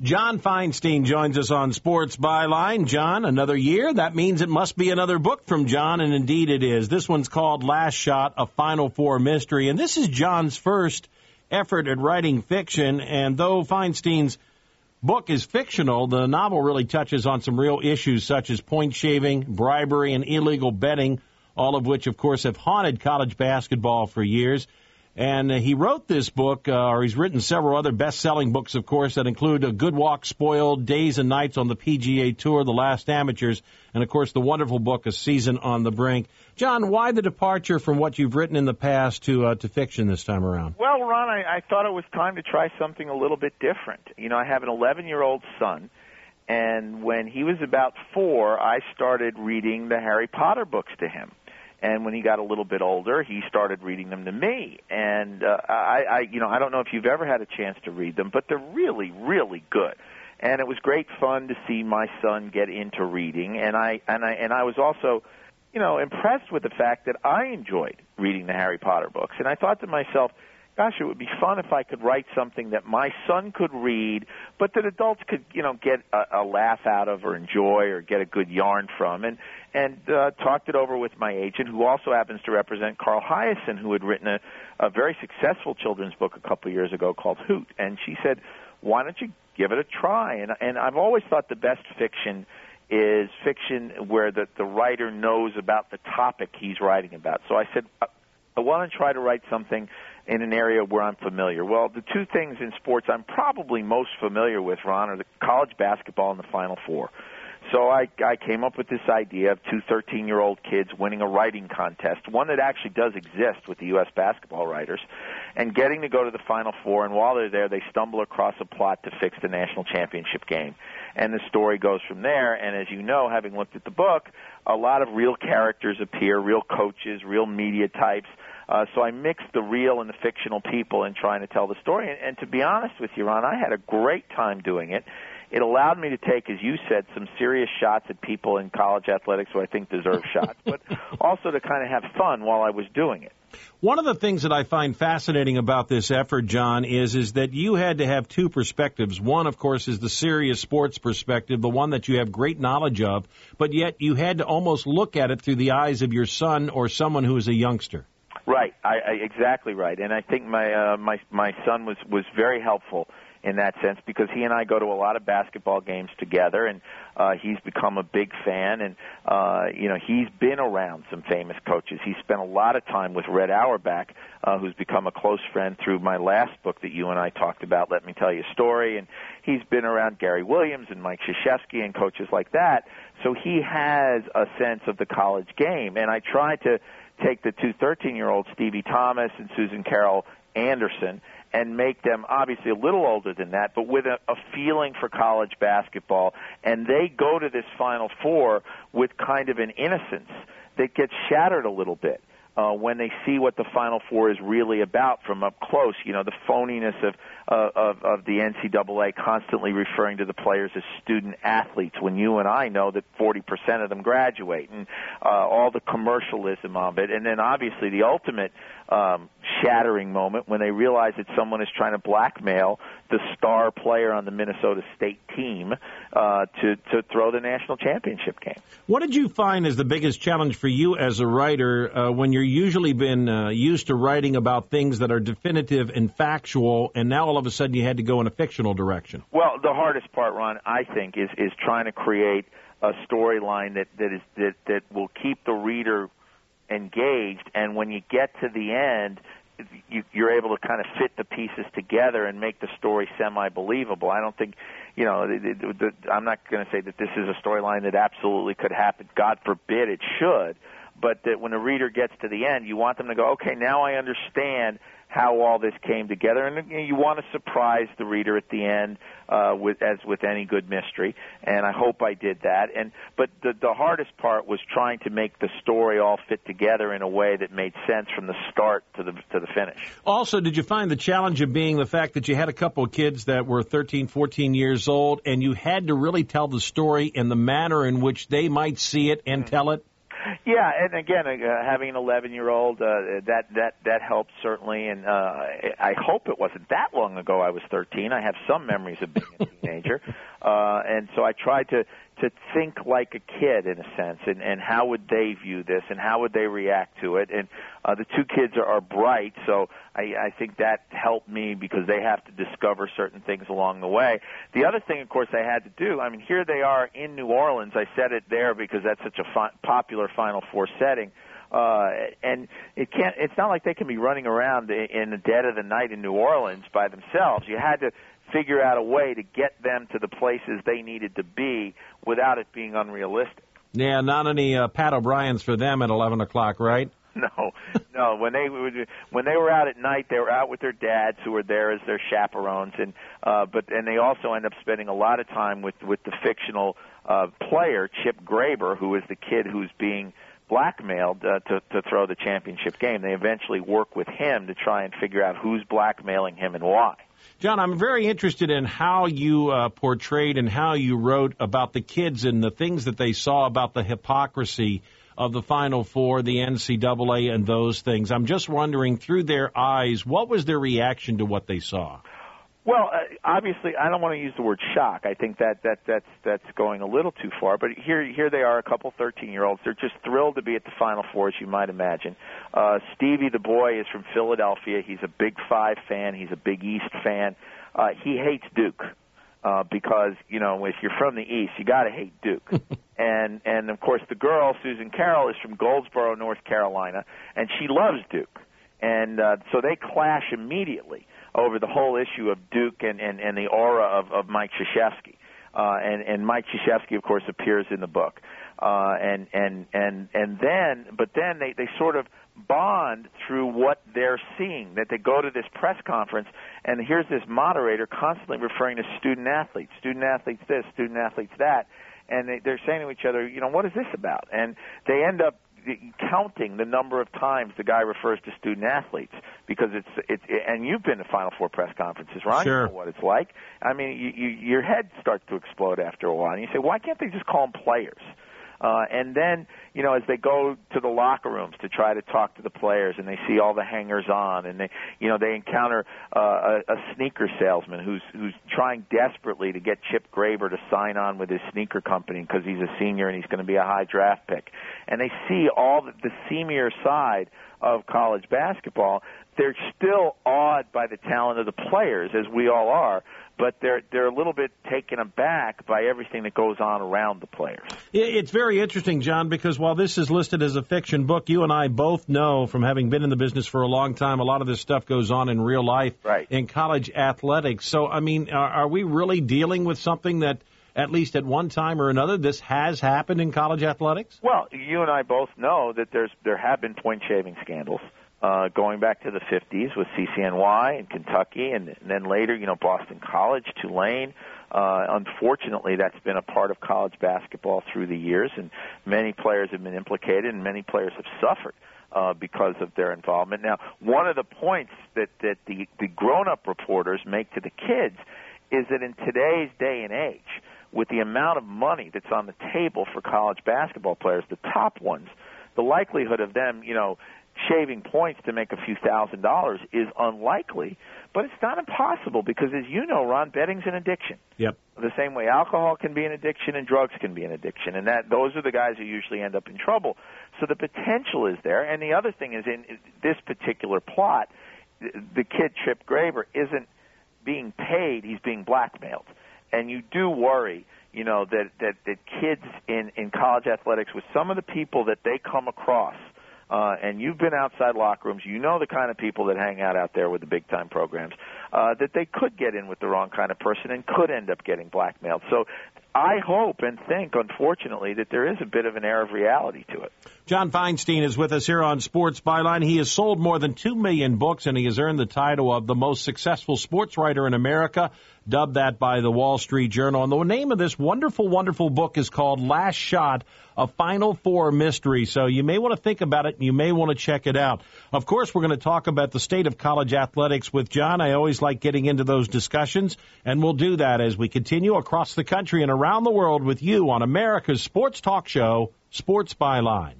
John Feinstein joins us on Sports Byline. John, another year. That means it must be another book from John, and indeed it is. This one's called Last Shot, a Final Four mystery, and this is John's first effort at writing fiction. And though Feinstein's book is fictional, the novel really touches on some real issues such as point shaving, bribery, and illegal betting, all of which, of course, have haunted college basketball for years. And he wrote this book, uh, or he's written several other best-selling books, of course, that include A Good Walk Spoiled, Days and Nights on the PGA Tour, The Last Amateurs, and of course the wonderful book A Season on the Brink. John, why the departure from what you've written in the past to uh, to fiction this time around? Well, Ron, I, I thought it was time to try something a little bit different. You know, I have an 11-year-old son, and when he was about four, I started reading the Harry Potter books to him and when he got a little bit older, he started reading them to me. And uh, I, I, you know, I don't know if you've ever had a chance to read them, but they're really, really good. And it was great fun to see my son get into reading, and I and I and I was also, you know, impressed with the fact that I enjoyed reading the Harry Potter books. And I thought to myself, gosh, it would be fun if I could write something that my son could read, but that adults could, you know, get a, a laugh out of or enjoy or get a good yarn from. And and uh, talked it over with my agent, who also happens to represent Carl Hiaasen, who had written a, a very successful children's book a couple of years ago called Hoot. And she said, "Why don't you give it a try?" And and I've always thought the best fiction is fiction where the the writer knows about the topic he's writing about. So I said, I want to try to write something in an area where I'm familiar. Well, the two things in sports I'm probably most familiar with, Ron, are the college basketball and the Final Four. So I, I came up with this idea of two 13 year old kids winning a writing contest, one that actually does exist with the U.S. basketball writers, and getting to go to the Final Four. And while they're there, they stumble across a plot to fix the national championship game. And the story goes from there. And as you know, having looked at the book, a lot of real characters appear, real coaches, real media types. Uh, so I mixed the real and the fictional people in trying to tell the story. And, and to be honest with you, Ron, I had a great time doing it it allowed me to take, as you said, some serious shots at people in college athletics who I think deserve shots, but also to kind of have fun while I was doing it. One of the things that I find fascinating about this effort, John, is is that you had to have two perspectives. One, of course, is the serious sports perspective, the one that you have great knowledge of, but yet you had to almost look at it through the eyes of your son or someone who is a youngster. Right, I, I exactly right, and I think my uh, my my son was was very helpful in that sense because he and I go to a lot of basketball games together, and uh, he's become a big fan. And uh, you know, he's been around some famous coaches. He spent a lot of time with Red Auerbach, uh, who's become a close friend through my last book that you and I talked about. Let me tell you a story. And he's been around Gary Williams and Mike Krzyzewski and coaches like that. So he has a sense of the college game. And I try to take the two 13 year olds, Stevie Thomas and Susan Carol Anderson, and make them obviously a little older than that, but with a, a feeling for college basketball. And they go to this Final Four with kind of an innocence that gets shattered a little bit uh, when they see what the Final Four is really about from up close. You know, the phoniness of, uh, of of the NCAA constantly referring to the players as student athletes when you and I know that 40% of them graduate, and uh, all the commercialism of it, and then obviously the ultimate um, shattering moment when they realize that someone is trying to blackmail the star player on the Minnesota State team uh, to to throw the national championship game. What did you find as the biggest challenge for you as a writer uh, when you're usually been uh, used to writing about things that are definitive and factual, and now all of a sudden you had to go in a fictional direction? Well, the hardest part, Ron, I think, is is trying to create a storyline that that is that that will keep the reader engaged, and when you get to the end, you, you're able to kind of fit the pieces together and make the story semi-believable. I don't think, you know, the, the, the, I'm not going to say that this is a storyline that absolutely could happen. God forbid it should, but that when the reader gets to the end, you want them to go, okay, now I understand how all this came together, and you want to surprise the reader at the end, uh, with as with any good mystery. And I hope I did that. And but the the hardest part was trying to make the story all fit together in a way that made sense from the start to the to the finish. Also, did you find the challenge of being the fact that you had a couple of kids that were 13, 14 years old, and you had to really tell the story in the manner in which they might see it and mm-hmm. tell it? Yeah, and again, uh, having an 11 year old, uh, that that that helps certainly. And uh, I hope it wasn't that long ago. I was 13. I have some memories of being a teenager, Uh, and so I tried to to think like a kid in a sense, and and how would they view this, and how would they react to it? And uh, the two kids are, are bright, so I, I think that helped me because they have to discover certain things along the way. The other thing, of course, I had to do. I mean, here they are in New Orleans. I said it there because that's such a fi- popular Final Four setting uh, and it can't. It's not like they can be running around in the dead of the night in New Orleans by themselves. You had to figure out a way to get them to the places they needed to be without it being unrealistic. Yeah, not any uh, Pat O'Brien's for them at eleven o'clock, right? No, no. When they when they were out at night, they were out with their dads, who were there as their chaperones, and uh, but and they also end up spending a lot of time with with the fictional uh, player Chip Graber, who is the kid who's being blackmailed uh, to to throw the championship game. They eventually work with him to try and figure out who's blackmailing him and why. John, I'm very interested in how you uh, portrayed and how you wrote about the kids and the things that they saw about the hypocrisy of the Final Four, the NCAA, and those things. I'm just wondering, through their eyes, what was their reaction to what they saw? Well, uh, obviously, I don't want to use the word shock. I think that that that's that's going a little too far. But here here they are, a couple 13-year-olds. They're just thrilled to be at the Final Four, as you might imagine. Uh, Stevie, the boy, is from Philadelphia. He's a Big Five fan. He's a Big East fan. Uh, he hates Duke uh, because you know if you're from the East, you got to hate Duke. and and of course, the girl Susan Carol is from Goldsboro, North Carolina, and she loves Duke. And uh, so they clash immediately over the whole issue of Duke and, and, and the aura of, of Mike Krzyzewski. Uh, and, and Mike Krzyzewski, of course, appears in the book. Uh, and, and, and, and then, but then they, they sort of bond through what they're seeing, that they go to this press conference, and here's this moderator constantly referring to student athletes, student athletes this, student athletes that, and they, they're saying to each other, you know, what is this about? And they end up counting the number of times the guy refers to student athletes because it's it's and you've been to Final Four press conferences, Ron. Sure. You know what it's like. I mean, you, you, your head starts to explode after a while, and you say, why can't they just call them players? Uh, and then, you know, as they go to the locker rooms to try to talk to the players, and they see all the hangers on, and they, you know, they encounter uh, a, a sneaker salesman who's who's trying desperately to get Chip Graber to sign on with his sneaker company because he's a senior and he's going to be a high draft pick, and they see all the, the seamier side of college basketball. They're still awed by the talent of the players, as we all are, but they're they're a little bit taken aback by everything that goes on around the players. It's very interesting, John, because while this is listed as a fiction book, you and I both know from having been in the business for a long time, a lot of this stuff goes on in real life right. in college athletics. So, I mean, are, are we really dealing with something that? At least at one time or another, this has happened in college athletics. Well, you and I both know that there's there have been point shaving scandals uh, going back to the 50s with CCNY in Kentucky, and, and then later, you know, Boston College, Tulane. Uh, unfortunately, that's been a part of college basketball through the years, and many players have been implicated, and many players have suffered uh, because of their involvement. Now, one of the points that that the the grown-up reporters make to the kids is that in today's day and age, with the amount of money that's on the table for college basketball players, the top ones, the likelihood of them, you know, shaving points to make a few thousand dollars is unlikely, but it's not impossible because, as you know, Ron, betting's an addiction. Yep. The same way alcohol can be an addiction and drugs can be an addiction, and that those are the guys who usually end up in trouble. So the potential is there, and the other thing is in this particular plot, the kid Chip Graber isn't being paid; he's being blackmailed, and you do worry you know that that that kids in in college athletics with some of the people that they come across uh, and you've been outside locker rooms, you know the kind of people that hang out out there with the big time programs, uh, that they could get in with the wrong kind of person and could end up getting blackmailed. So I hope and think, unfortunately, that there is a bit of an air of reality to it. John Feinstein is with us here on Sports Byline. He has sold more than 2 million books and he has earned the title of the most successful sports writer in America, dubbed that by the Wall Street Journal. And the name of this wonderful, wonderful book is called Last Shot, a Final Four Mystery. So you may want to think about it and you may want to check it out. Of course, we're going to talk about the state of college athletics with John. I always like getting into those discussions and we'll do that as we continue across the country and around the world with you on America's sports talk show, Sports Byline.